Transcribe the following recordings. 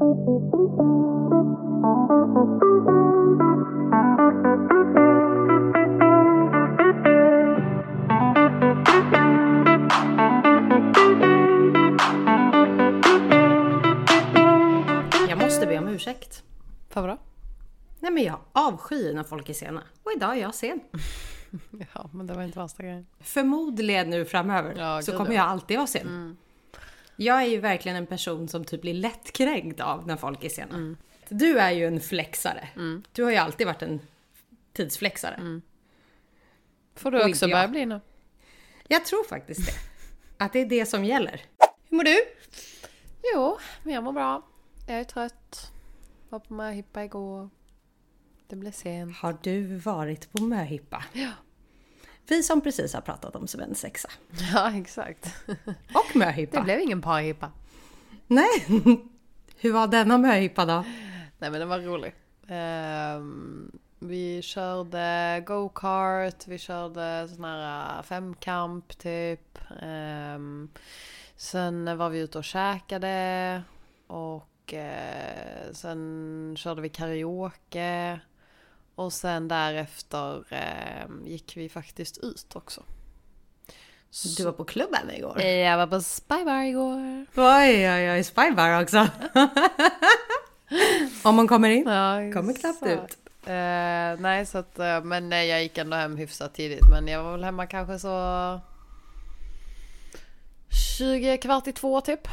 Jag måste be om ursäkt. För vadå? Nej men jag avskyr när folk är sena. Och idag är jag sen. Ja, men det var inte värsta grejen. Förmodligen nu framöver Ja, så kommer ja. jag alltid vara sen. Jag är ju verkligen en person som typ blir lättkränkt av när folk är sena. Du är ju en flexare. Du har ju alltid varit en tidsflexare. Får du Och också börja bli nu? Jag tror faktiskt det. Att det är det som gäller. Hur mår du? Jo, men jag mår bra. Jag är trött. Var på möhippa igår. Det blev sent. Har du varit på möhippa? Ja. Vi som precis har pratat om svensexa. Ja, exakt. Och möhippa. Det blev ingen parhippa. Nej. Hur var denna möhippa då? Nej men den var rolig. Ehm, vi körde go-kart, vi körde sån här äh, femkamp typ. Ehm, sen var vi ute och käkade och eh, sen körde vi karaoke. Och sen därefter ehm, gick vi faktiskt ut också. Du var på klubben igår. Jag var på Spybar igår. Oj, oj, oj, spybar också. Om man kommer in. Ja, Kommer knappt så. ut. Eh, nej, så att, eh, men nej, jag gick ändå hem hyfsat tidigt. Men jag var väl hemma kanske så 20 kvart i två typ.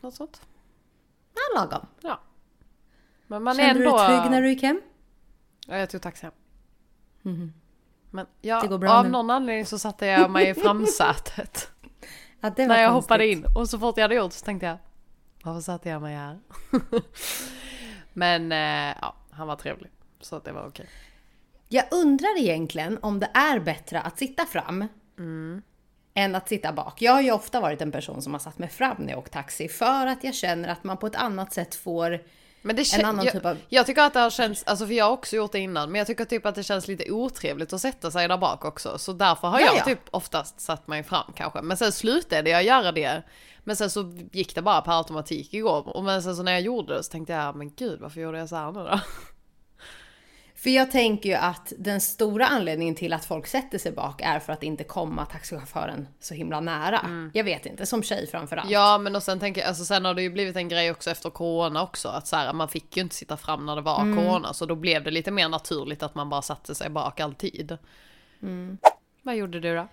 Något sånt. Ja, lagom. Ja. Men man Kände är ändå... du dig trygg när du gick hem? Ja, jag tog taxi hem. Men Det ja, av nu. någon anledning så satte jag mig i framsätet. Ja, det var när jag konstigt. hoppade in. Och så fort jag hade gjort så tänkte jag, varför satte jag mig här? Men eh, ja, han var trevlig. Så det var okej. Jag undrar egentligen om det är bättre att sitta fram än att sitta bak. Jag har ju ofta varit en person som har satt mig fram när jag åkt taxi för att jag känner att man på ett annat sätt får Men det en annan jag, typ av... jag tycker att det har känts, alltså för jag har också gjort det innan, men jag tycker typ att det känns lite otrevligt att sätta sig där bak också. Så därför har Ja, jag ja. typ oftast satt mig fram kanske. Men sen slutade jag göra det. Men sen så gick det bara per automatik igår. Och men sen så när jag gjorde det så tänkte jag, men gud varför gjorde jag så här nu då? För jag tänker ju att den stora anledningen till att folk sätter sig bak är för att inte komma taxichauffören så himla nära. Jag vet inte, som tjej framförallt. Mm. Ja men och sen tänker jag, alltså sen har det ju blivit en grej också efter corona också. Att så här, man fick ju inte sitta fram när det var Mm. corona. Så då blev det lite mer naturligt att man bara satte sig bak alltid. Mm. Vad gjorde du då?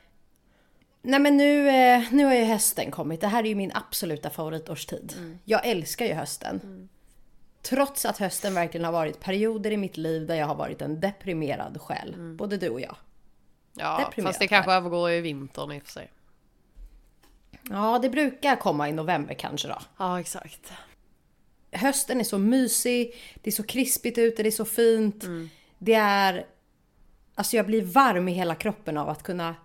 Nej men nu, eh, nu har ju hösten kommit. Det här är ju min absoluta favoritårstid. Mm. Jag älskar ju hösten. Trots att hösten verkligen har varit perioder i mitt liv där jag har varit en deprimerad själ. Mm. Både du och jag. Ja, Deprimerad fast det kanske övergår i vintern i och för sig. Ja, det brukar komma i november kanske då. Ja, exakt. Hösten är så mysig, det är så krispigt ute, det är så fint. Mm. Det är... Alltså jag blir varm i hela kroppen av att kunna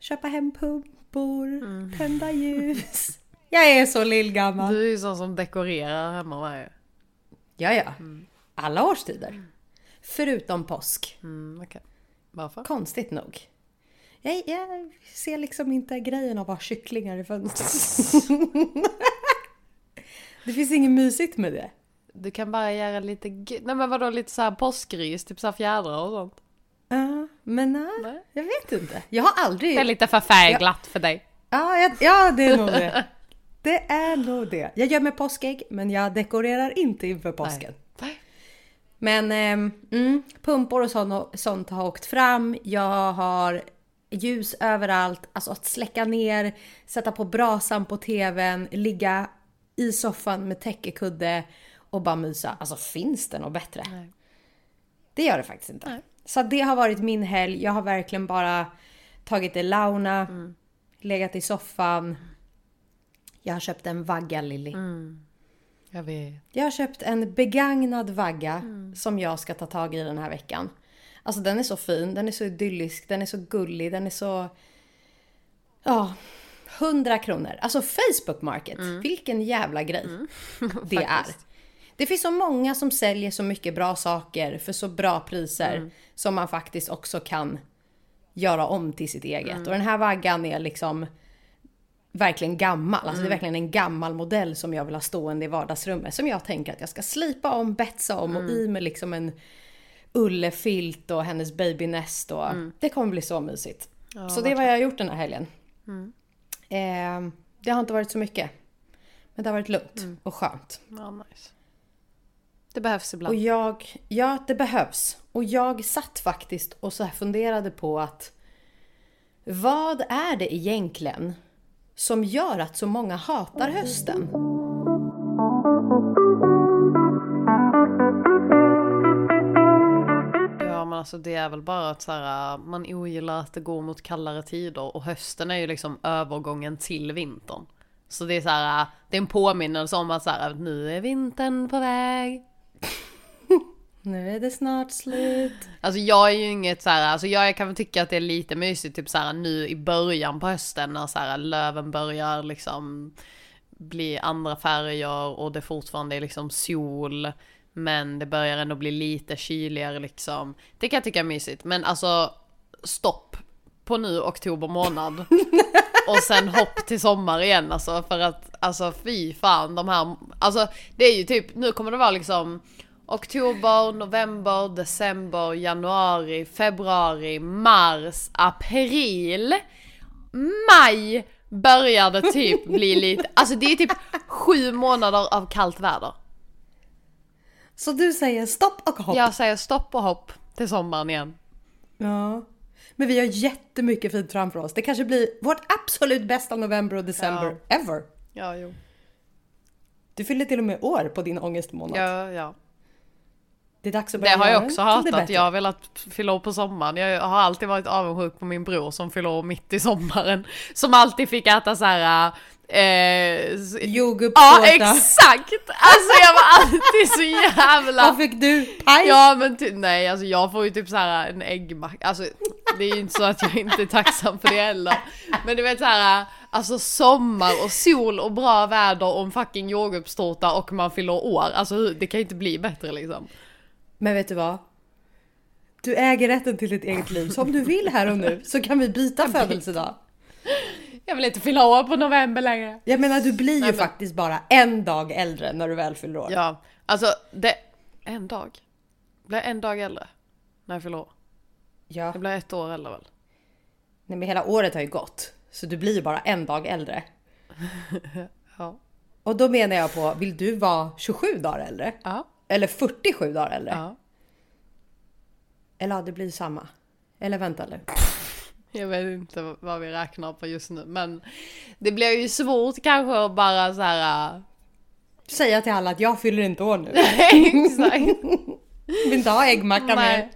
köpa hem pumpor, Mm. tända ljus. Jag är så lillgammal. Du är ju sån som dekorerar hemma med. Ja, ja. Alla årstider. Förutom påsk. Mm, okej. Varför? Konstigt nog. Jag, jag ser liksom inte grejen av att ha kycklingar i fönstret. det finns inget mysigt med det. Du kan bara göra lite, nej men vadå lite så här påskris, typ så här fjädrar och sånt. Ja, men nej, Nej. jag vet inte. Jag har aldrig... Det är lite för färgglatt för dig. Ja, jag, ja, det är nog det. Det är nog det. Jag gör med påskägg, men jag dekorerar inte inför påsken. Nej. Men ehm, mm, pumpor och sånt, sånt har åkt fram. Jag har ljus överallt. Alltså att släcka ner, sätta på brasan på tvn, ligga i soffan med täckekudde och bara mysa. Alltså finns det något bättre? Nej. Det gör det faktiskt inte. Nej. Så det har varit min helg. Jag har verkligen bara tagit det launa, Mm. legat i soffan. Jag har köpt en vagga Lilly. Mm. Jag vet. Jag har köpt en begagnad vagga Mm. som jag ska ta tag i den här veckan. Alltså den är så fin, den är så idyllisk, den är så gullig, den är så... Ja, 100 kronor. Alltså Facebook Market, vilken jävla grej det är. Mm. Det finns så många som säljer så mycket bra saker för så bra priser Mm. som man faktiskt också kan göra om till sitt eget. Mm. Och den här vaggan är liksom... verkligen gammal. Alltså det är verkligen en gammal modell som jag vill ha stående i vardagsrummet. Som jag tänker att jag ska slipa om, betsa om och i med liksom en ullefilt och hennes babynest och det kommer bli så mysigt. så det är vad jag har gjort den här helgen. Eh, det har inte varit så mycket. Men det har varit lugnt och skönt. Ja, nice. Det behövs ibland. Och jag, ja det behövs. Och jag satt faktiskt och så här funderade på att vad är det egentligen som gör att så många hatar hösten? Ja men alltså det är väl bara att så här, äh, man ogillar att det går mot kallare tider och hösten är ju liksom övergången till vintern. Så det är så här, äh, det är en påminnelse om att så här, äh, nu är vintern på väg. Nu är det snart slut. Alltså jag är ju inget så här, alltså jag kan väl tycka att det är lite mysigt typ så här nu i början på hösten när så här löven börjar liksom bli andra färger och det fortfarande är liksom sol. Men det börjar ändå bli lite kyligare liksom. Det kan jag tycka är mysigt. Men alltså stopp på nu oktober månad. Och sen hopp till sommar igen alltså för att alltså fy fan de här, alltså det är ju typ, nu kommer det vara liksom Oktober, november, december, januari, februari, mars, april, maj börjar det typ bli lite, alltså det är typ sju månader av kallt väder. Så du säger stopp och hopp? Jag säger stopp och hopp till sommaren igen. Ja. Men vi har jättemycket fint framför oss. Det kanske blir vårt absolut bästa november och december ever. Ja, jo. Du fyller till och med år på din ångestmånad. Ja, ja. Det är dags att Det börja har jag också det hatat. Jag har velat fylla år på sommaren. Jag har alltid varit avundsjuk på min bror som fyller år mitt i sommaren. Som alltid fick äta så här. Eh, Jordgubbstårta. ja exakt! Alltså jag var alltid så jävla... Vad fick du? Paj? Ja men ty- nej alltså jag får ju typ så här en äggmacka, alltså det är ju inte så att jag inte är tacksam för det heller. Men du vet så här, alltså sommar och sol och bra väder och en fucking jordgubbstårta och man fyller år. Alltså det kan ju inte bli bättre liksom. Men vet du vad? Du äger rätten till ditt eget liv. Så om du vill här och nu så kan vi byta födelsedag. Jag vill inte fylla år på november längre. Jag menar du blir ju men- faktiskt bara en dag äldre när du väl fyller år. Ja, alltså det, en dag. Blir jag en dag äldre när jag fyller år? Ja. Jag blir ett år äldre väl? Nej men hela året har ju gått. Så du blir ju bara en dag äldre. Ja. Och då menar jag på, vill du vara 27 dagar äldre? Ja. Eller 47 dagar äldre? ja. Eller ja, det blir samma. Eller vänta nu. Jag vet inte vad vi räknar på just nu men det blir ju svårt kanske att bara så här. äh, Säga till alla att jag fyller inte år nu. Exakt. Vill inte ha äggmacka mer. nej.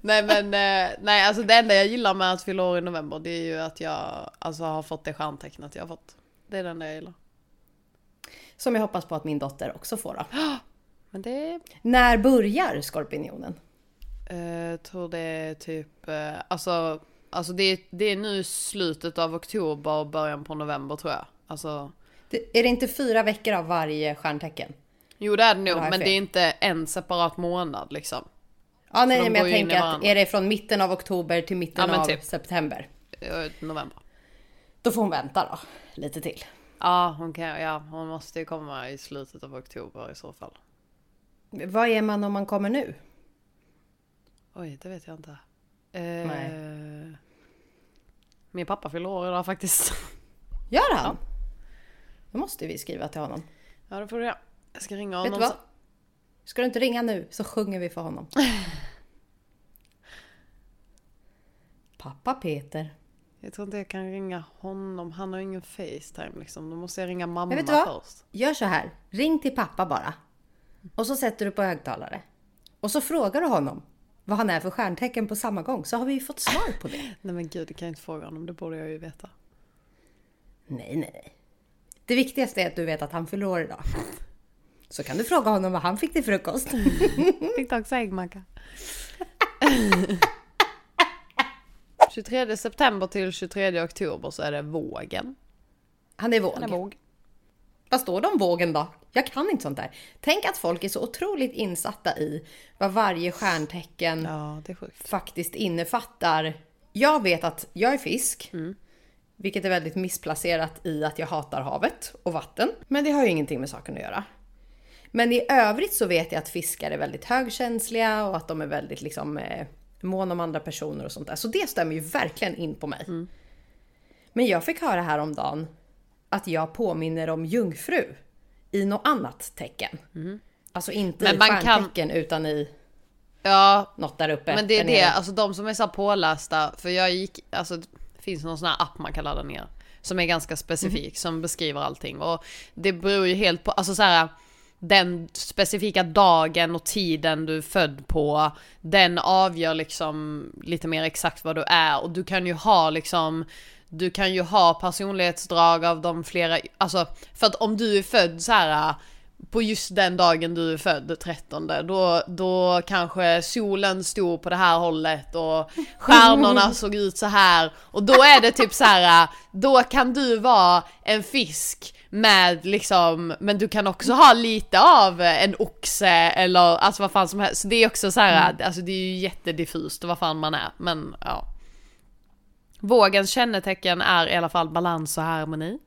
nej men eh, nej alltså det enda jag gillar med att fylla år i november det är ju att jag alltså har fått det stjärntecknet jag har fått. Det är det enda jag gillar. Som jag hoppas på att min dotter också får då. Men det När börjar skorpionen? eh, tror det är typ eh, alltså Alltså det är, det är nu slutet av oktober och början på november tror jag. Alltså Det, är det inte fyra veckor av varje stjärntecken? Jo det är det nog jag men det är inte en separat månad liksom. Ja, nej, men jag tänker att är det från mitten av oktober till mitten Ja, men av typ. september? November. Då får hon vänta då, lite till. Ja hon kan, ja hon måste ju komma i slutet av oktober i så fall. Vad är man om man kommer nu? Oj det vet jag inte. Nej. Eh, min pappa fyller år idag faktiskt. Gör han? Då måste vi skriva till honom. Ja det får du göra. Jag ska ringa Vet honom. du vad? Ska du inte ringa nu så sjunger vi för honom. Pappa Peter. Jag tror inte jag kan ringa honom. Han har ingen Facetime liksom. Då måste jag ringa mamma Men vet du vad? först. Gör så här. Ring till pappa bara. Och så sätter du på högtalare. Och så frågar du honom vad han är för stjärntecken på samma gång. Så har vi ju fått svar på det. Nej men gud det kan jag inte fråga honom. Det borde jag ju veta. Nej, nej, nej. Det viktigaste är att du vet att han fyller år idag. Så kan du fråga honom vad han fick till frukost. Fick du också äggmacka? 23 september till 23 oktober så är det vågen. Han är Han är våg. våg. Vad står det om vågen då? Jag kan inte sånt där. Tänk att folk är så otroligt insatta i vad varje stjärntecken Ja faktiskt innefattar. Jag vet att jag är fisk. Vilket är väldigt missplacerat i att jag hatar havet och vatten. Men det har ju ingenting med saken att göra. Men i övrigt så vet jag att fiskar är väldigt högkänsliga och att de är väldigt liksom eh, mån om andra personer och sånt där. Så det stämmer ju verkligen in på mig. Mm. Men jag fick höra häromdagen att jag påminner om jungfru i något annat tecken. Alltså inte Men i man kan- stjärntecken utan i Ja, något där uppe. men det är det, nere. alltså de som är så pålästa, för jag gick, alltså det finns någon sån här app man kan ladda ner. Som är ganska specifik, som beskriver allting. Och det beror ju helt på, alltså så här den specifika dagen och tiden du är född på, den avgör liksom lite mer exakt vad du är. Och du kan ju ha liksom, du kan ju ha personlighetsdrag av de flera, alltså för att om du är född så här på just den dagen du är född, 13, då, då kanske solen stod på det här hållet och stjärnorna såg ut så här och då är det typ så här, då kan du vara en fisk med liksom, men du kan också ha lite av en oxe eller alltså vad fan som helst. Så det är också så här, alltså det är ju jättediffust vad fan man är, men ja. Vågens kännetecken är i alla fall balans och harmoni.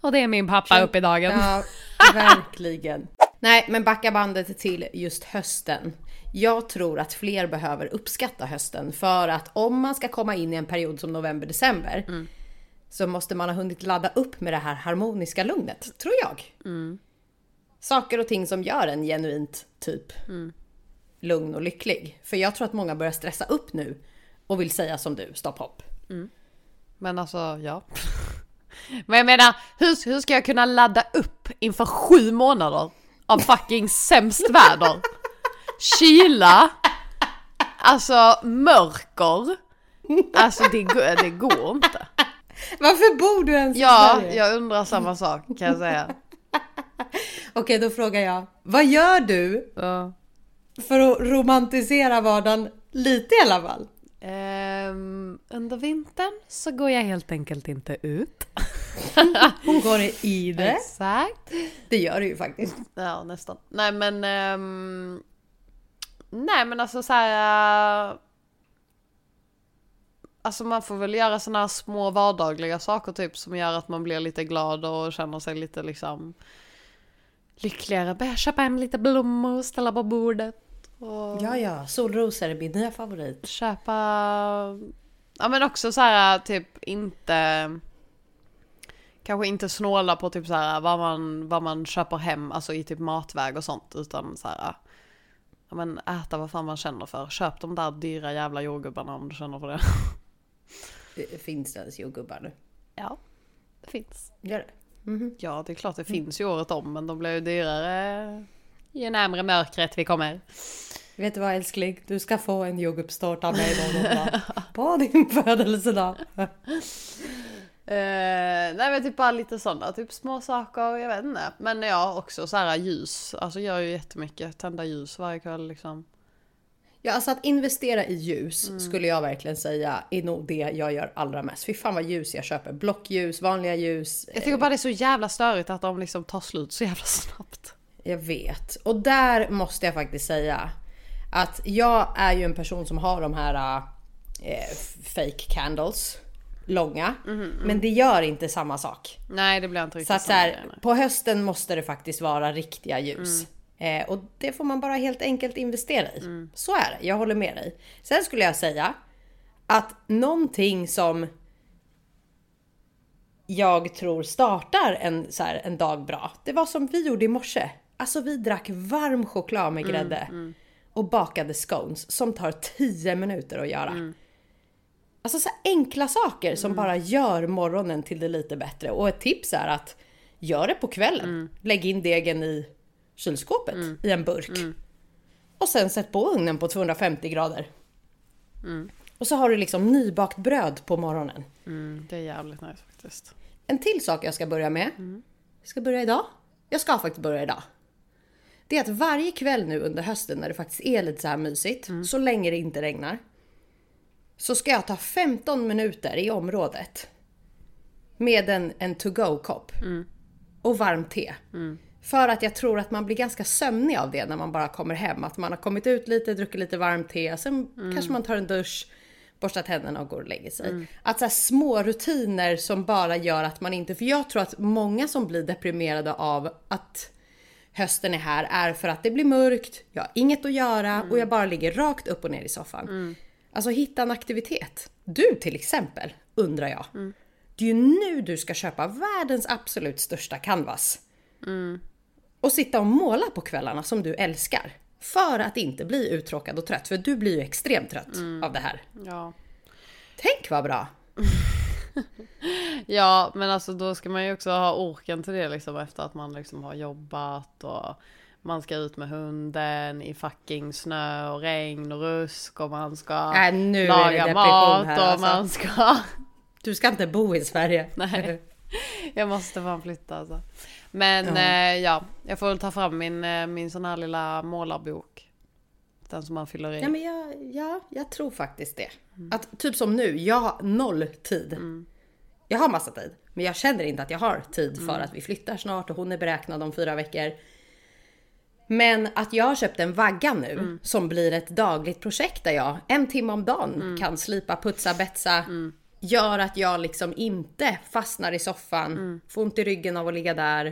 Och det är min pappa upp i dagen. Ja, verkligen. Nej, men backa bandet till just hösten. Jag tror att fler behöver uppskatta hösten för att om man ska komma in i en period som november-december så måste man ha hunnit ladda upp med det här harmoniska lugnet, tror jag. Saker och ting som gör en genuint typ lugn och lycklig. För jag tror att många börjar stressa upp nu och vill säga som du, stopp hopp. Men alltså, ja. Men jag menar, hur, hur ska jag kunna ladda upp inför sju månader av fucking sämst väder? Kyla, alltså mörker. Alltså det, det går inte. Varför bor du ens i Ja, Sverige? jag undrar samma sak kan jag säga. Okej, då frågar jag. Vad gör du Ja. för att romantisera vardagen lite i alla fall? Ehm, under vintern så går jag helt enkelt inte ut. Hon går i det. Exakt. Det gör du ju faktiskt. Ja, nästan. Nej men... ehm, nej men alltså så här. eh, Alltså man får väl göra såna här små vardagliga saker typ som gör att man blir lite glad och känner sig lite liksom lyckligare. Börja köpa hem lite blommor och ställa på bordet. Och Ja, ja. Solrosor är min nya favorit. köpa... Ja men också så här typ inte... Kanske inte snåla på typ så här vad man, vad man köper hem, alltså i typ matväg och sånt. Utan så här... Ja men äta vad fan man känner för. Köp de där dyra jävla jordgubbarna om du känner för det. Finns det ens jordgubbar nu? Ja, det finns. Gör det? Ja det är klart det finns ju året om men de blir ju dyrare ju närmare mörkret vi kommer. Vet du vad älskling? Du ska få en jordgubbstårta av mig någon. På din födelsedag. Eh, nej men typ bara lite sådana, typ små saker, jag vet inte. Men ja, också så här ljus. Alltså gör ju jättemycket, tända ljus varje kväll liksom. Ja, alltså att investera i ljus skulle jag verkligen säga är nog det jag gör allra mest. Fy fan vad ljus jag köper. Blockljus, vanliga ljus. Jag tycker bara det är så jävla störigt att de liksom tar slut så jävla snabbt. Jag vet. Och där måste jag faktiskt säga att jag är ju en person som har de här eh, fake candles. Långa. Men det gör inte samma sak. Nej det blir inte Så riktigt att så här, på hösten måste det faktiskt vara riktiga ljus. Eh, och det får man bara helt enkelt investera i. Så är det, jag håller med dig. Sen skulle jag säga att någonting som jag tror startar en, så här, en dag bra. Det var som vi gjorde i morse. Alltså vi drack varm choklad med grädde och bakade scones som tar 10 minuter att göra. Alltså så enkla saker som bara gör morgonen till det lite bättre. Och ett tips är att gör det på kvällen. Lägg in degen i kylskåpet i en burk. Och sen sätt på ugnen på 250 grader. Och så har du liksom nybakt bröd på morgonen. Mm, det är jävligt nice faktiskt. En till sak jag ska börja med. Jag ska börja idag. Jag ska faktiskt börja idag. Det är att varje kväll nu under hösten när det faktiskt är lite så här mysigt, så länge det inte regnar. Så ska jag ta 15 minuter i området. Med en, en to-go-kopp. Och varmt te. För att jag tror att man blir ganska sömnig av det när man bara kommer hem. Att man har kommit ut lite, druckit lite varmt te, sen kanske man tar en dusch. borstar tänderna och går och lägger sig. Att så här, små rutiner som bara gör att man inte, för jag tror att många som blir deprimerade av att hösten är här är för att det blir mörkt, jag har inget att göra och jag bara ligger rakt upp och ner i soffan. Alltså hitta en aktivitet. Du till exempel, undrar jag. Det är ju nu du ska köpa världens absolut största canvas. Och sitta och måla på kvällarna som du älskar. För att inte bli uttråkad och trött, för du blir ju extremt trött av det här. Ja. Tänk vad bra! Ja, men alltså då ska man ju också ha orken till det liksom efter att man liksom har jobbat och man ska ut med hunden i fucking snö och regn och rusk och man ska Äh, laga mat här, och alltså. man ska... Du ska inte bo i Sverige. Nej. Jag måste fan flytta alltså. Men ja, eh, ja jag får väl ta fram min, eh, min sån här lilla målarbok. Den som man fyller i. Ja, men jag, ja, jag tror faktiskt det. Att typ som nu, jag har noll tid. Jag har massa tid, men jag känner inte att jag har tid för att vi flyttar snart och hon är beräknad om fyra veckor. Men att jag har köpt en vagga nu som blir ett dagligt projekt där jag en timme om dagen kan slipa, putsa, betsa. Gör att jag liksom inte fastnar i soffan, får ont i ryggen av att ligga där.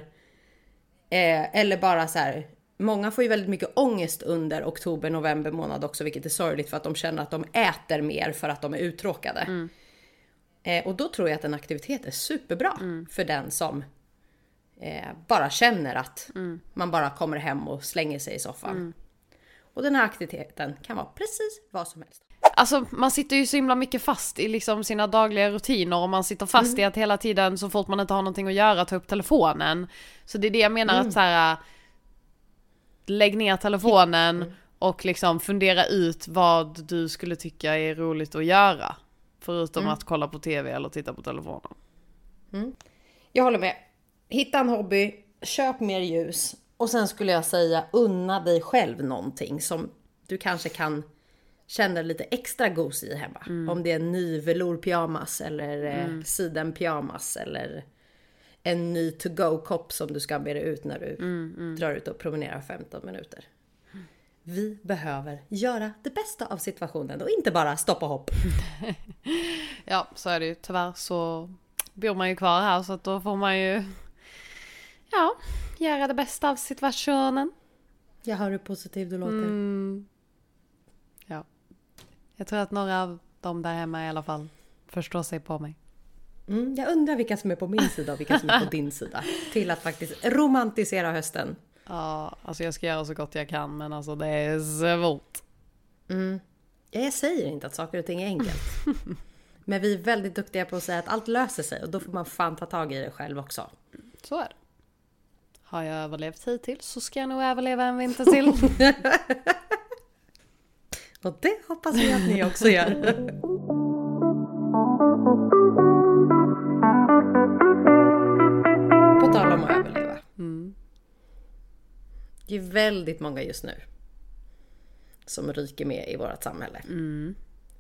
Eh, eller bara så här. Många får ju väldigt mycket ångest under oktober, november månad också, vilket är sorgligt för att de känner att de äter mer för att de är uttråkade. Eh, och då tror jag att en aktivitet är superbra för den som eh, bara känner att man bara kommer hem och slänger sig i soffan. Och den här aktiviteten kan vara precis vad som helst. Alltså man sitter ju så himla mycket fast i liksom sina dagliga rutiner och man sitter fast i att hela tiden så fort man inte har någonting att göra ta upp telefonen. Så det är det jag menar att så här. Lägg ner telefonen och liksom fundera ut vad du skulle tycka är roligt att göra. Förutom att kolla på tv eller titta på telefonen. Jag håller med. Hitta en hobby, köp mer ljus och sen skulle jag säga unna dig själv någonting som du kanske kan känna lite extra gos i hemma. Om det är en ny velourpyjamas eller mm. sidenpyjamas eller en ny to-go-kopp som du ska med dig ut när du drar ut och promenerar 15 minuter. Vi behöver göra det bästa av situationen och inte bara stoppa hopp. Ja, så är det ju. Tyvärr så bor man ju kvar här så att då får man ju ja, göra det bästa av situationen. Jag hör hur positiv du låter. Mm. Ja. Jag tror att några av dem där hemma i alla fall förstår sig på mig. Mm, jag undrar vilka som är på min sida och vilka som är på din sida. Till att faktiskt romantisera hösten. Ja, alltså jag ska göra så gott jag kan men alltså det är svårt. Jag säger inte att saker och ting är enkelt. Men vi är väldigt duktiga på att säga att allt löser sig och då får man fan ta tag i det själv också. Så är det. Har jag överlevt hittills så ska jag nog överleva en vinter till. Och det hoppas vi att ni också gör. Är väldigt många just nu som ryker med i vårt samhälle.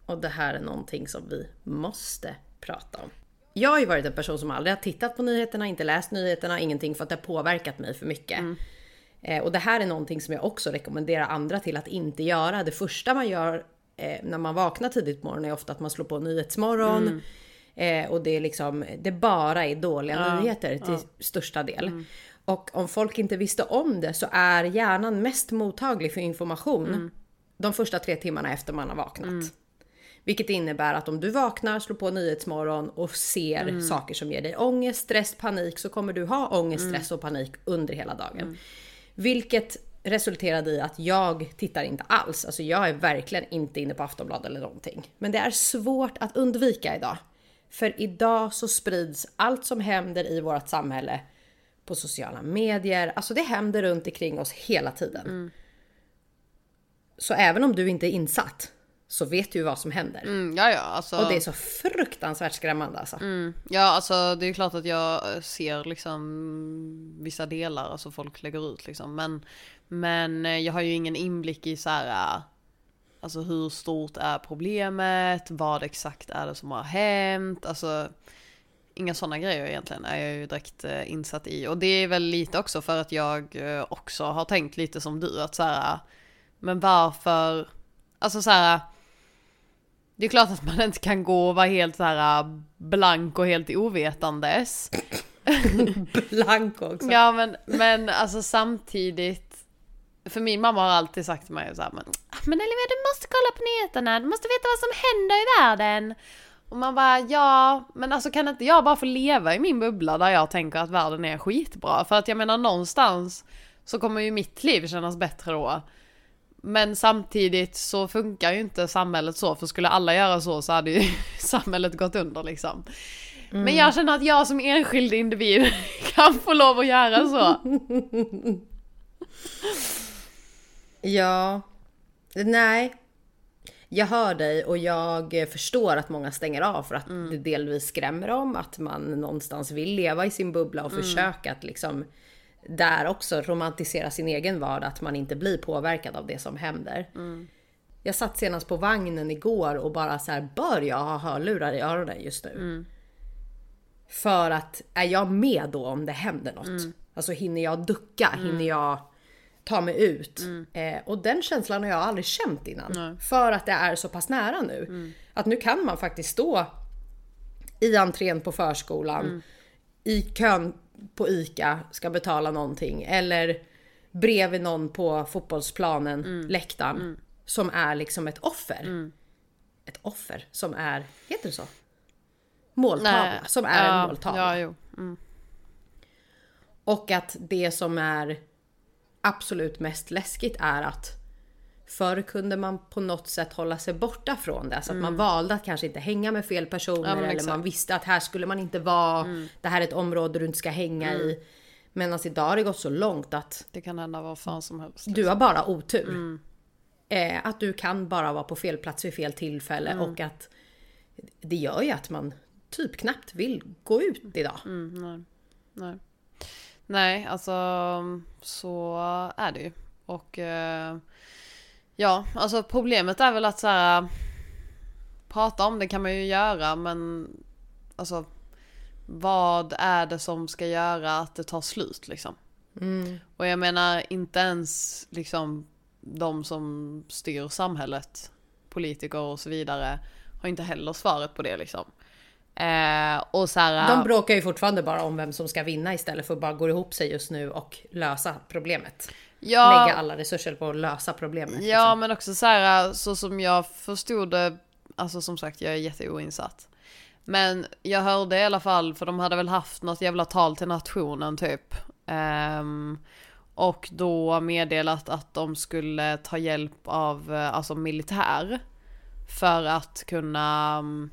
Och det här är någonting som vi måste prata om. Jag har ju varit en person som aldrig har tittat på nyheterna, inte läst nyheterna, ingenting för att det har påverkat mig för mycket. Eh, och det här är någonting som jag också rekommenderar andra till att inte göra. Det första man gör eh, när man vaknar tidigt på morgonen är ofta att man slår på Nyhetsmorgon. Eh, och det är liksom, det bara är dåliga nyheter till största del. Och om folk inte visste om det så är hjärnan mest mottaglig för information de första tre timmarna efter man har vaknat. Vilket innebär att om du vaknar, slår på Nyhetsmorgon och ser saker som ger dig ångest, stress, panik så kommer du ha ångest, stress och panik under hela dagen. Vilket resulterade i att jag tittar inte alls. Alltså jag är verkligen inte inne på Aftonbladet eller någonting. Men det är svårt att undvika idag. För idag så sprids allt som händer i vårt samhälle på sociala medier. Alltså det händer runt omkring oss hela tiden. Så även om du inte är insatt så vet du ju vad som händer. Mm, ja, ja, alltså. Och det är så fruktansvärt skrämmande alltså. Ja, alltså det är klart att jag ser liksom vissa delar, alltså folk lägger ut liksom. Men, men eh, jag har ju ingen inblick i så här, äh, alltså hur stort är problemet, vad exakt är det som har hänt, alltså inga sådana grejer egentligen är jag ju direkt eh, insatt i. Och det är väl lite också för att jag eh, också har tänkt lite som du, att så här, men varför, alltså så här Det är klart att man inte kan gå och vara helt så här blank och helt ovetandes. Blank också. Ja men, men alltså samtidigt. För min mamma har alltid sagt till mig så här, men, men Olivia du måste kolla på nyheterna, du måste veta vad som händer i världen. Och man bara, ja, men alltså kan inte jag bara få leva i min bubbla där jag tänker att världen är skitbra? För att jag menar någonstans så kommer ju mitt liv kännas bättre då. Men samtidigt så funkar ju inte samhället så, för skulle alla göra så så hade ju samhället gått under liksom. Mm. Men jag känner att jag som enskild individ kan få lov att göra så. ja. Nej. Jag hör dig och jag förstår att många stänger av för att mm. det delvis skrämmer dem. Att man någonstans vill leva i sin bubbla och mm. försöka att liksom där också romantisera sin egen vardag. Att man inte blir påverkad av det som händer. Mm. Jag satt senast på vagnen igår och bara så här, bör jag ha hörlurar i öronen just nu? Mm. För att är jag med då om det händer något? Mm. Alltså hinner jag ducka? Mm. Hinner jag ta mig ut? Mm. Eh, och den känslan har jag aldrig känt innan. Nej. För att det är så pass nära nu. Mm. Att nu kan man faktiskt stå i entrén på förskolan, Mm. i kön på ICA, ska betala någonting. Eller bredvid någon på fotbollsplanen, Mm. läktaren. Som är liksom ett offer. Ett offer som är, heter det så? Måltavla, Nej. som är ja, en måltavla. Ja. Mm. Och att det som är absolut mest läskigt är att förr kunde man på något sätt hålla sig borta från det. Så att man valde att kanske inte hänga med fel personer Mm. Ja, eller. Mm. man visste att här skulle man inte vara. Det här är ett område du inte ska hänga i. Medan idag har det gått så långt att Det kan hända vad fan som helst. du har bara otur. Mm. Eh, att du kan bara vara på fel plats vid fel tillfälle Mm. och att det gör ju att man typ knappt vill gå ut idag. Mm, nej. nej. Nej, alltså så är det ju. Och eh, ja, alltså problemet är väl att så här prata om det kan man ju göra men alltså vad är det som ska göra att det tar slut liksom? Mm. Och jag menar inte ens liksom de som styr samhället, politiker och så vidare, har inte heller svaret på det liksom. Eh, och så här, De bråkar ju fortfarande bara om vem som ska vinna istället för att bara gå ihop sig just nu och lösa problemet. ja, Lägga alla resurser på att lösa problemet. Ja liksom. men också så här, så som jag förstod det, alltså som sagt jag är jätteoinsatt. Men jag hörde i alla fall, för de hade väl haft något jävla tal till nationen typ. Ehm, och då meddelat att de skulle ta hjälp av eh, alltså militär. För att kunna mm,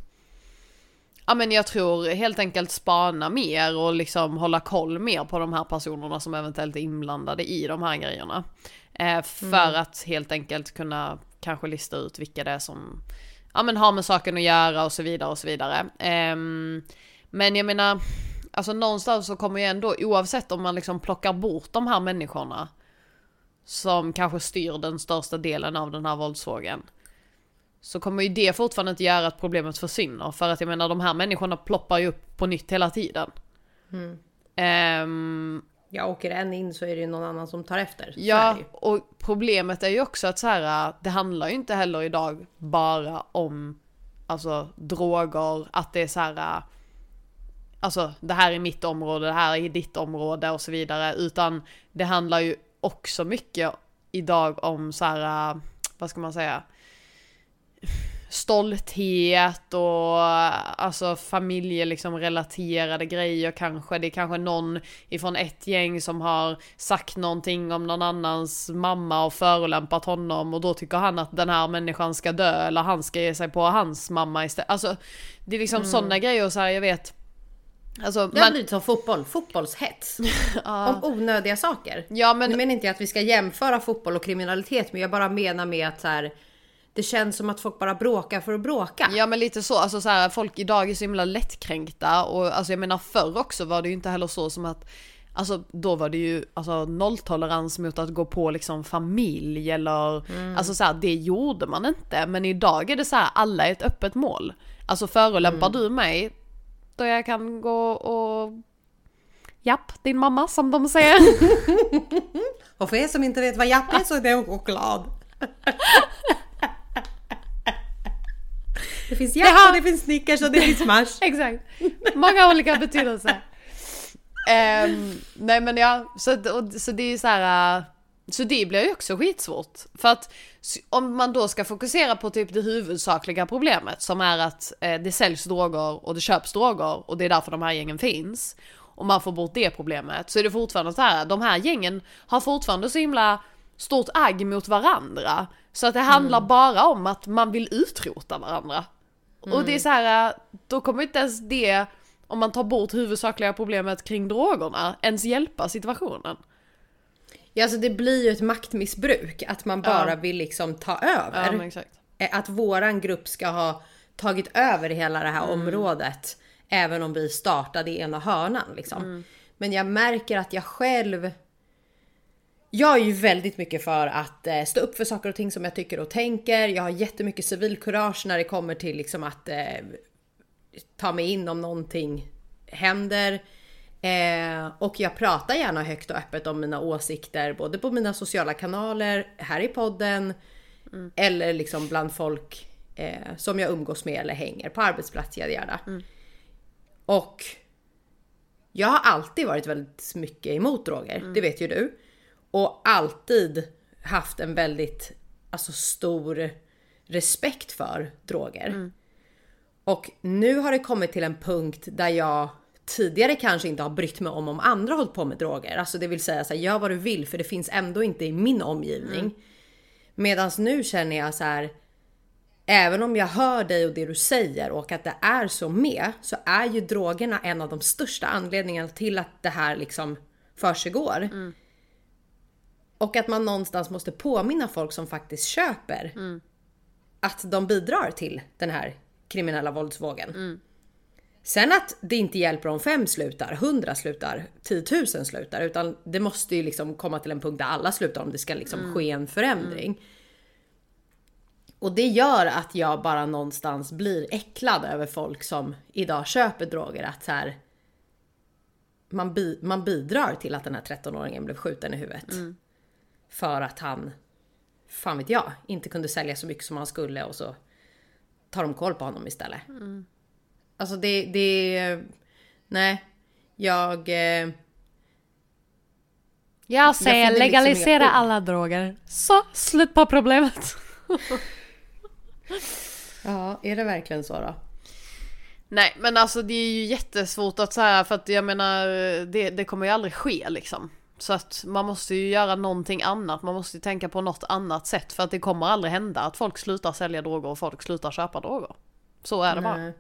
Ja men jag tror helt enkelt spana mer och liksom hålla koll mer på de här personerna som eventuellt är inblandade i de här grejerna. Eh, för att helt enkelt kunna kanske lista ut vilka det är som ja, men har med saken att göra och så vidare och så vidare. Ehm, men jag menar, alltså någonstans så kommer ju ändå, oavsett om man liksom plockar bort de här människorna som kanske styr den största delen av den här våldsvågen. Så kommer ju det fortfarande inte göra att problemet försvinner. För att jag menar de här människorna ploppar ju upp på nytt hela tiden. Mm. Ehm, Ja, åker en in så är det ju någon annan som tar efter. Så Ja, och problemet är ju också att så här, det handlar ju inte heller idag bara om alltså droger, att det är så här alltså det här är mitt område, det här är ditt område och så vidare, utan det handlar ju också mycket idag om så här, vad ska man säga, stolthet och alltså familje liksom relaterade grejer kanske. Det är kanske någon ifrån ett gäng som har sagt någonting om någon annans mamma och förolämpat honom och då tycker han att den här människan ska dö eller han ska ge sig på hans mamma istället. Alltså det är liksom Mm. sådana grejer så här, jag vet. Alltså, Det har man, blivit som fotboll, fotbollshets. ja, Om onödiga saker. ja Nu men menar inte jag att vi ska jämföra fotboll och kriminalitet, men jag bara menar med att så här, det känns som att folk bara bråkar för att bråka. Ja men lite så, alltså så här, folk idag är så himla lättkränkta och alltså jag menar förr också var det ju inte heller så som att Alltså då var det ju alltså, nolltolerans mot att gå på liksom familj eller Alltså så här, det gjorde man inte. Men idag är det så här, alla är ett öppet mål. Alltså förolämpar du mig Då jag kan gå och Japp, din mamma som de säger. Och för er som inte vet vad japp är så är det choklad. Det finns Jack har- och det finns Snickers och det finns Smash. Exakt. Många olika betydelser. Ehm, nej men ja, så, och, så det är ju så här. äh, Så det blir ju också skitsvårt. För att om man då ska fokusera på typ det huvudsakliga problemet som är att eh, det säljs droger och det köps droger och det är därför de här gängen finns. Och man får bort det problemet så är det fortfarande så här, de här gängen har fortfarande så himla stort agg mot varandra. Så att det handlar bara om att man vill utrota varandra. Och det är så här, då kommer inte ens det, om man tar bort huvudsakliga problemet kring drogerna, ens hjälpa situationen. Ja, alltså det blir ju ett maktmissbruk. Att man bara Ja. vill liksom ta Ja över. exakt. Eh, Att våran grupp ska ha tagit över hela det Mm. här området. Även om vi startade i ena hörnan liksom. Mm. Men jag märker att jag själv jag är ju väldigt mycket för att eh, stå upp för saker och ting som jag tycker och tänker. Jag har jättemycket civilkurage när det kommer till liksom att eh, ta mig in om någonting händer. Eh, och jag pratar gärna högt och öppet om mina åsikter både på mina sociala kanaler, här i podden eller liksom bland folk eh, som jag umgås med eller hänger på arbetsplats, yada, yada. Och jag har alltid varit väldigt mycket emot droger, det vet ju du. Och alltid haft en väldigt alltså, stor respekt för droger. Och nu har det kommit till en punkt där jag tidigare kanske inte har brytt mig om om andra hållit på med droger. Alltså det vill säga så här, gör vad du vill för det finns ändå inte i min omgivning. Medan nu känner jag så här. Även om jag hör dig och det du säger och att det är så med så är ju drogerna en av de största anledningarna till att det här liksom försiggår. Och att man någonstans måste påminna folk som faktiskt köper att de bidrar till den här kriminella våldsvågen. Sen att det inte hjälper om fem slutar, hundra slutar, tiotusen slutar, utan det måste ju liksom komma till en punkt där alla slutar om det ska liksom ske en förändring. Och det gör att jag bara någonstans blir äcklad över folk som idag köper droger. Att så här, man, bi- man bidrar till att den här 13-åringen blev skjuten i huvudet. För att han, fan vet jag, inte kunde sälja så mycket som han skulle och så tar de koll på honom istället. Alltså det, det, nej. Jag... Eh, Jag säger liksom legalisera ord. alla droger. Så, slut på problemet. ja, är det verkligen så då? Nej men alltså det är ju jättesvårt att säga för att jag menar det, det kommer ju aldrig ske liksom. Så att man måste ju göra någonting annat, man måste ju tänka på något annat sätt för att det kommer aldrig hända att folk slutar sälja droger och folk slutar köpa droger. Så är det bara. Nej.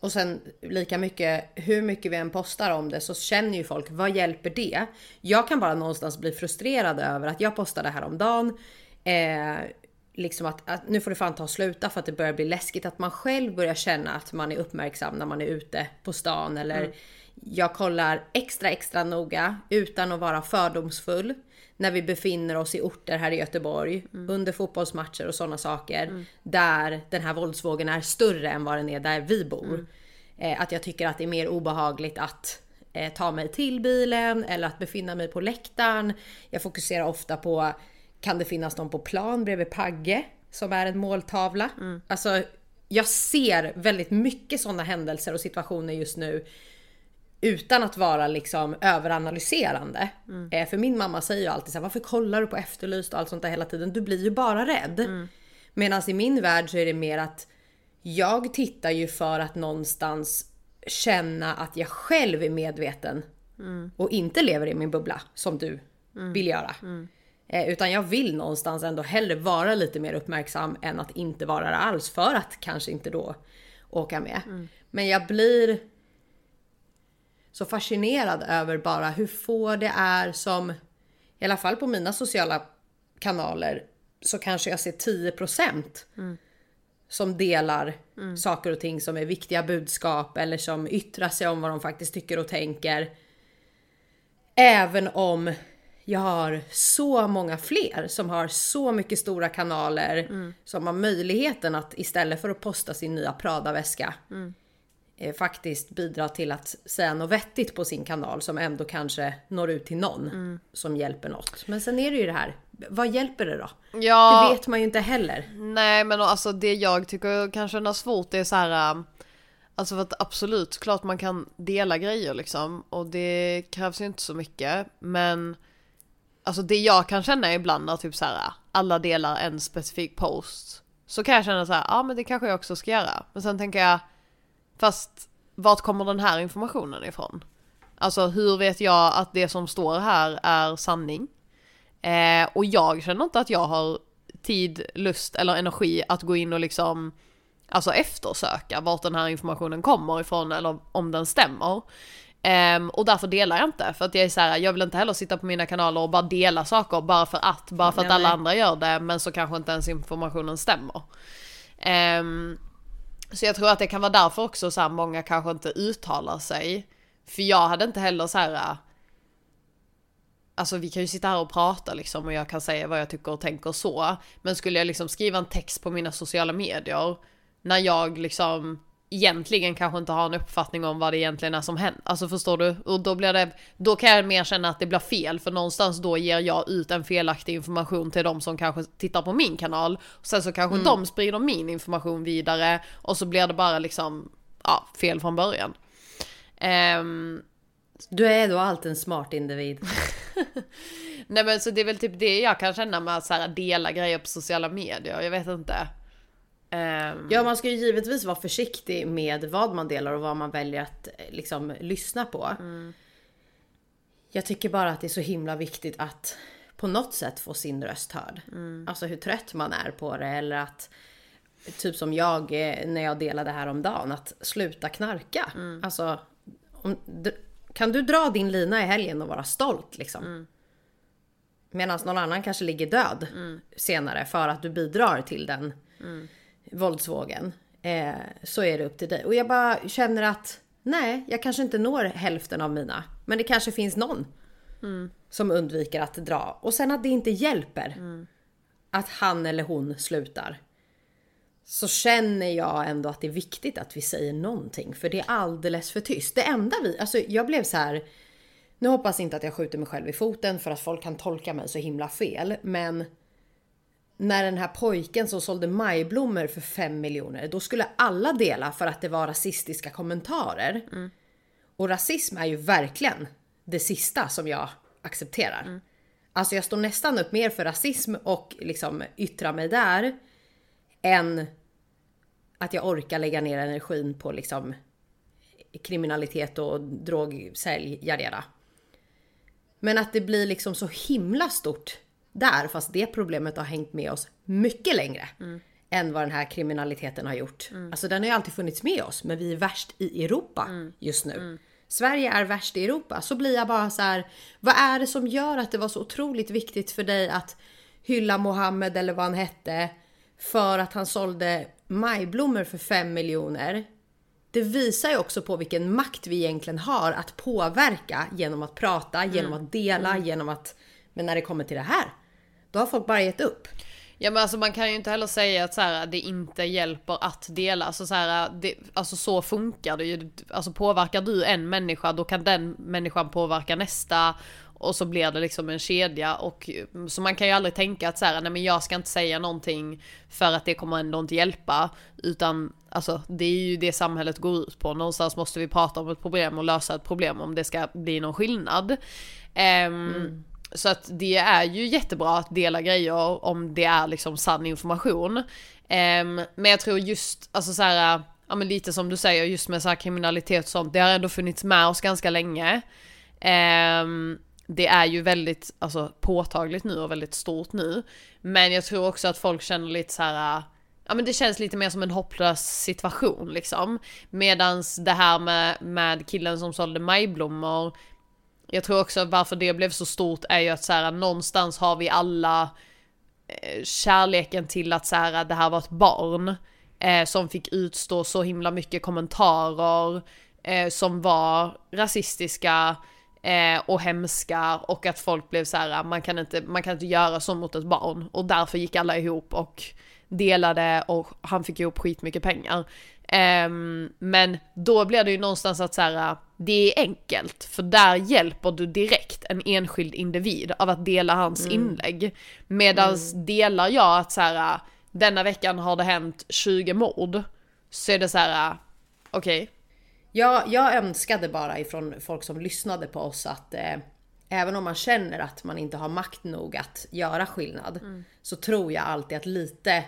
Och sen lika mycket, hur mycket vi än postar om det så känner ju folk, vad hjälper det? Jag kan bara någonstans bli frustrerad över att jag postade häromdagen, eh, liksom att, att nu får det fan ta och sluta för att det börjar bli läskigt att man själv börjar känna att man är uppmärksam när man är ute på stan eller jag kollar extra extra noga utan att vara fördomsfull när vi befinner oss i orter här i Göteborg under fotbollsmatcher och sådana saker där den här våldsvågen är större än vad den är där vi bor. Eh, att jag tycker att det är mer obehagligt att eh, ta mig till bilen eller att befinna mig på läktaren. Jag fokuserar ofta på kan det finnas någon på plan bredvid Pagge som är en måltavla? Alltså, jag ser väldigt mycket sådana händelser och situationer just nu utan att vara liksom överanalyserande. Eh, för min mamma säger ju alltid så här, varför kollar du på Efterlyst och allt sånt där hela tiden? Du blir ju bara rädd. Medan i min värld så är det mer att jag tittar ju för att någonstans känna att jag själv är medveten och inte lever i min bubbla som du vill göra. Eh, utan jag vill någonstans ändå hellre vara lite mer uppmärksam än att inte vara det alls för att kanske inte då åka med. Men jag blir så fascinerad över bara hur få det är som, i alla fall på mina sociala kanaler, så kanske jag ser 10% som delar saker och ting som är viktiga budskap eller som yttrar sig om vad de faktiskt tycker och tänker. Även om jag har så många fler som har så mycket stora kanaler som har möjligheten att istället för att posta sin nya Prada-väska mm faktiskt bidra till att säga något vettigt på sin kanal som ändå kanske når ut till någon som hjälper något. Men sen är det ju det här vad hjälper det då? Ja, Det vet man ju inte heller. nej men alltså det jag tycker kan kännas svårt det är så här. ähm, Alltså för att absolut, klart man kan dela grejer liksom. Och det krävs ju inte så mycket. Men Alltså det jag kan känna ibland när typ så här alla delar en specifik post. Så kan jag känna så här, ja men det kanske jag också ska göra. Men sen tänker jag, fast vart kommer den här informationen ifrån? Alltså hur vet jag att det som står här är sanning? Eh, och jag känner inte att jag har tid, lust eller energi att gå in och liksom alltså eftersöka vart den här informationen kommer ifrån eller om den stämmer. Ehm, och därför delar jag inte, för att jag är så här, jag vill inte heller sitta på mina kanaler och bara dela saker bara för att, bara för att Nej, alla nej. andra gör det, men så kanske inte ens informationen stämmer. Ehm, så jag tror att det kan vara därför också så här, många kanske inte uttalar sig. För jag hade inte heller så här. Äh, alltså vi kan ju sitta här och prata liksom och jag kan säga vad jag tycker och tänker så. Men skulle jag liksom skriva en text på mina sociala medier när jag liksom egentligen kanske inte har en uppfattning om vad det egentligen är som händer. Alltså förstår du? Och då blir det, då kan jag mer känna att det blir fel för någonstans då ger jag ut en felaktig information till de som kanske tittar på min kanal. Sen så kanske de sprider min information vidare och så blir det bara liksom, ja, fel från början. Ehm, Du är då alltid en smart individ. nej men så det är väl typ det jag kan känna med att så här, dela grejer på sociala medier, jag vet inte. Ehm, Ja, man ska ju givetvis vara försiktig med vad man delar och vad man väljer att eh, liksom lyssna på. Jag tycker bara att det är så himla viktigt att på något sätt få sin röst hörd. Alltså hur trött man är på det eller att typ som jag eh, när jag delade här om dagen att sluta knarka. Alltså om, kan du dra din lina i helgen och vara stolt liksom? Medan någon annan kanske ligger död senare för att du bidrar till den våldsvågen. Eh, så är det upp till dig. Och jag bara känner att nej, jag kanske inte når hälften av mina. Men det kanske finns någon som undviker att dra. Och sen att det inte hjälper att han eller hon slutar. Så känner jag ändå att det är viktigt att vi säger någonting. För det är alldeles för tyst. Det enda vi, alltså jag blev så här. Nu hoppas inte att jag skjuter mig själv i foten för att folk kan tolka mig så himla fel. Men när den här pojken som sålde majblommor för 5 miljoner, då skulle alla dela för att det var rasistiska kommentarer. Och rasism är ju verkligen det sista som jag accepterar. Alltså jag står nästan upp mer för rasism och liksom yttra mig där än att jag orkar lägga ner energin på liksom kriminalitet och drogsälj, jadera. Men att det blir liksom så himla stort där, fast det problemet har hängt med oss mycket längre än vad den här kriminaliteten har gjort. Alltså den har ju alltid funnits med oss, men vi är värst i Europa just nu. Sverige är värst i Europa. Så blir jag bara så här, vad är det som gör att det var så otroligt viktigt för dig att hylla Mohammed eller vad han hette för att han sålde majblommor för 5 miljoner? Det visar ju också på vilken makt vi egentligen har att påverka genom att prata, genom att dela, genom att... Men när det kommer till det här, då har folk bara gett upp. Ja men alltså man kan ju inte heller säga att så här, det inte hjälper att dela. Alltså så, här, det, alltså så funkar det ju. Alltså påverkar du en människa då kan den människan påverka nästa. Och så blir det liksom en kedja. Och, så man kan ju aldrig tänka att så här, nej men jag ska inte säga någonting för att det kommer ändå inte hjälpa. Utan alltså det är ju det samhället går ut på. Någonstans måste vi prata om ett problem och lösa ett problem om det ska bli någon skillnad. Ehm, så att det är ju jättebra att dela grejer om det är liksom sann information. Um, men jag tror just, alltså så här, ja men lite som du säger, just med så här kriminalitet och sånt, det har ändå funnits med oss ganska länge. Um, det är ju väldigt alltså, påtagligt nu och väldigt stort nu. Men jag tror också att folk känner lite så här. Ja men det känns lite mer som en hopplös situation liksom. Medans det här med, med killen som sålde majblommor. Jag tror också varför det blev så stort är ju att så här, någonstans har vi alla eh, kärleken till att så här, det här var ett barn. Eh, som fick utstå så himla mycket kommentarer. Eh, som var rasistiska. Eh, och hemska och att folk blev så här, man kan, inte, man kan inte göra så mot ett barn. Och därför gick alla ihop och delade och han fick ihop skitmycket pengar. Ehm, men då blir det ju någonstans att så här, det är enkelt, för där hjälper du direkt en enskild individ av att dela hans inlägg. Medan delar jag att så här, denna veckan har det hänt 20 mord, så är det så här, okej, Jag, jag önskade bara ifrån folk som lyssnade på oss att eh, även om man känner att man inte har makt nog att göra skillnad så tror jag alltid att lite,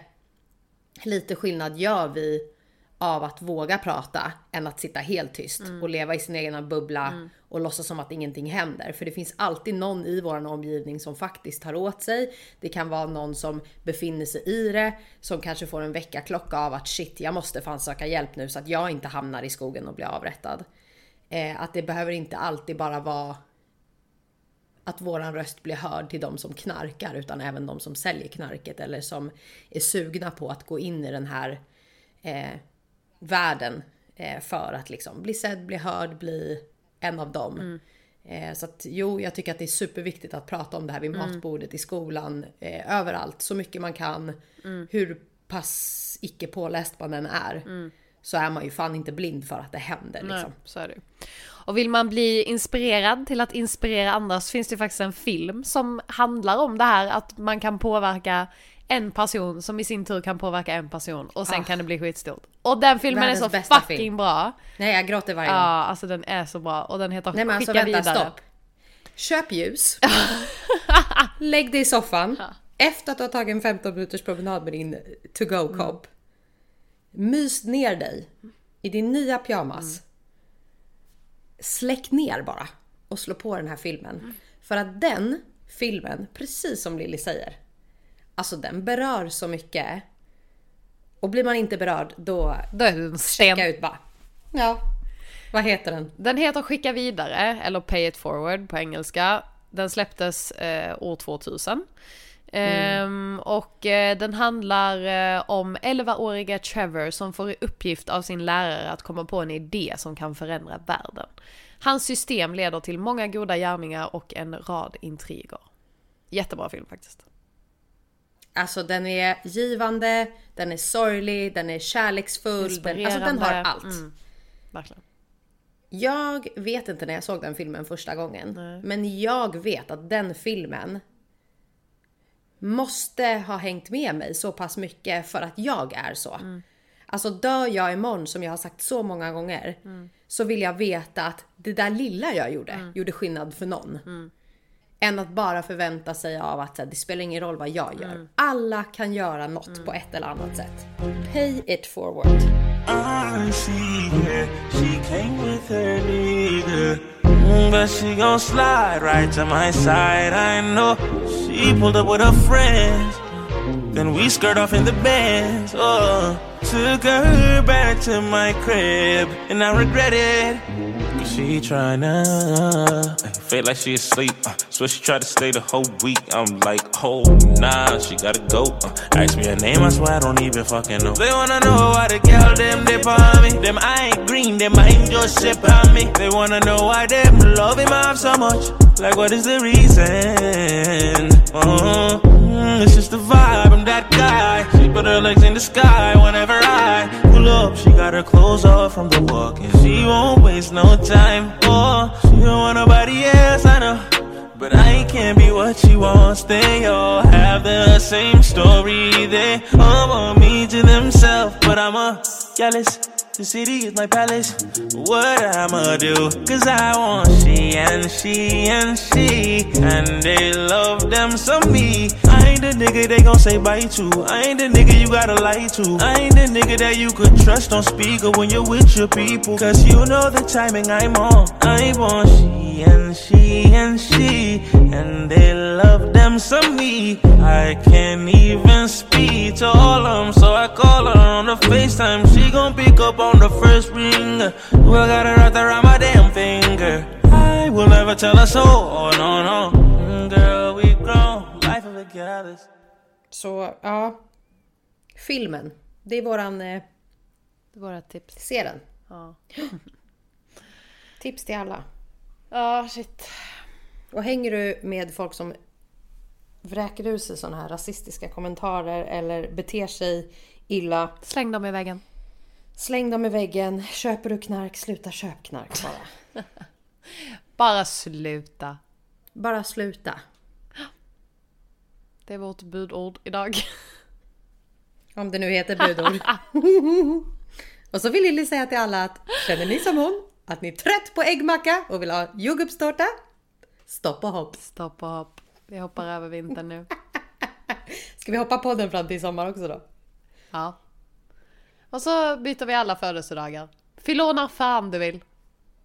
lite skillnad gör vi av att våga prata än att sitta helt tyst och leva i sin egna bubbla och låtsas som att ingenting händer. För det finns alltid någon i vår omgivning som faktiskt tar åt sig. Det kan vara någon som befinner sig i det, som kanske får en väckarklocka av att shit, jag måste fan söka hjälp nu så att jag inte hamnar i skogen och blir avrättad. Eh, att det behöver inte alltid bara vara att våran röst blir hörd till de som knarkar utan även de som säljer knarket eller som är sugna på att gå in i den här eh, världen eh, för att liksom bli sedd, bli hörd, bli en av dem. Eh, så att jo, jag tycker att det är superviktigt att prata om det här vid matbordet, i skolan, eh, överallt, så mycket man kan. Hur pass icke påläst man än är. Så är man ju fan inte blind för att det händer Nej, liksom. så är det. Och vill man bli inspirerad till att inspirera andra så finns det faktiskt en film som handlar om det här att man kan påverka en person som i sin tur kan påverka en person och sen Ah. kan det bli skitstort. Och den filmen är Världens så bästa fucking film. bra. Nej, jag gråter varje Ja, gång. alltså den är så bra och den heter Nej men alltså Skicka vänta, vidare. stopp. Köp ljus. Lägg dig i soffan. Efter att du har tagit en 15 minuters promenad med din to Mm. go kopp. Mys ner dig i din nya pyjamas. Mm. Släck ner bara och slå på den här filmen. Mm. För att den filmen, precis som Lilly säger, alltså den berör så mycket. Och blir man inte berörd då Då är det en sten. checka ut bara. Ja, vad heter den? Den heter Skicka vidare, eller Pay it forward på engelska. Den släpptes eh, år 2000. Ehm, och eh, den handlar eh, om 11-åriga Trevor som får i uppgift av sin lärare att komma på en idé som kan förändra världen. Hans system leder till många goda gärningar och en rad intriger. Jättebra film faktiskt. Alltså den är givande, den är sorglig, den är kärleksfull, den, alltså den har allt. Mm, verkligen. Jag vet inte när jag såg den filmen första gången, men jag vet att den filmen måste ha hängt med mig så pass mycket för att jag är så. Alltså dör jag imorgon som jag har sagt så många gånger så vill jag veta att det där lilla jag gjorde gjorde skillnad för någon. Än att bara förvänta sig av att här, det spelar ingen roll vad jag gör. Alla kan göra något på ett eller annat sätt. Pay it forward. I see her. She came with her nigga. Mm, But she gon' slide right to my side. I know she pulled up with her friends. Then we skirt off in the bands. Oh, took her back to my crib. And I regret it. She tryna uh, feel like she asleep. Uh, so she tried to stay the whole week. I'm like, oh nah, she gotta go. Uh, ask me her name, I swear I don't even fucking know. They wanna know why the girl them dip on me. Them I ain't green, them I ain't just ship on me. They wanna know why them love him off so much. Like what is the reason? Mm, it's just the vibe, I'm that guy. She put her legs in the sky whenever I up. She got her clothes off from the walk and she won't waste no time. Oh, she don't want nobody else, I know. But I can't be what she wants. They all have the same story. They all want me to themselves, but I'm a jealous. The city is my palace. What I'ma do? Cause I want she and she and she. And they love them some me. I ain't the nigga they gon' say bye to. I ain't the nigga you gotta lie to. I ain't the nigga that you could trust on speaker when you're with your people. Cause you know the timing I'm on. I want she and she and she. And they love them some me. I can't even speak to all of them. So I call her on the FaceTime. She gon' pick up on the first ring. Well, got her right around my damn finger. I will never tell her so. Oh, no, no. Mm, Girl, we grown. Life of the gathers. Så ja, filmen. Det är våran, eh, Våra tips. se den. Ja. Tips till alla. Ja, shit. Och hänger du med folk som vräker ur sig sådana här rasistiska kommentarer eller beter sig illa, Släng dem i väggen. Släng dem i väggen. Köper du knark, sluta köp knark bara. Bara sluta. Bara sluta. Det är vårt budord idag. Om det nu heter budord. och så vill Lilly säga till alla att känner ni som hon att ni är trött på äggmacka och vill ha jordgubbstårta? Stopp och hopp. Stopp och hopp. Vi hoppar över vintern nu. Ska vi hoppa på den fram till sommar också då? Ja. Och så byter vi alla födelsedagar. Fyll år när fan du vill.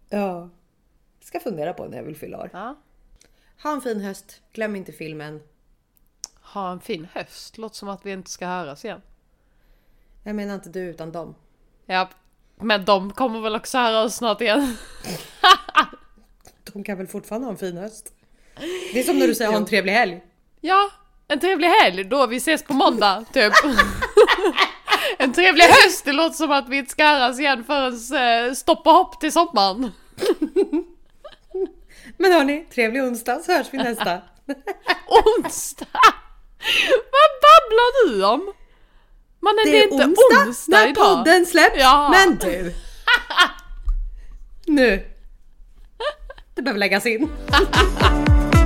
Ja. Ska fundera på när jag vill fylla år. Ja. Ha en fin höst. Glöm inte filmen. Ha en fin höst. Låter som att vi inte ska höras igen. Jag menar inte du utan dem. Ja, men de kommer väl också höra oss snart igen. De kan väl fortfarande ha en fin höst? Det är som när du säger ha en trevlig helg. Ja, en trevlig helg då. Vi ses på måndag, typ. en trevlig höst. Det låter som att vi inte ska höras igen förrän eh, stopp och hopp till sommaren. Men hörni, trevlig onsdag så hörs vi nästa. Onsdag! Vad babblar du om? Mannen, det, är inte onsdag, när idag. podden släpps. Ja. Men du! Nu! Det behöver läggas in.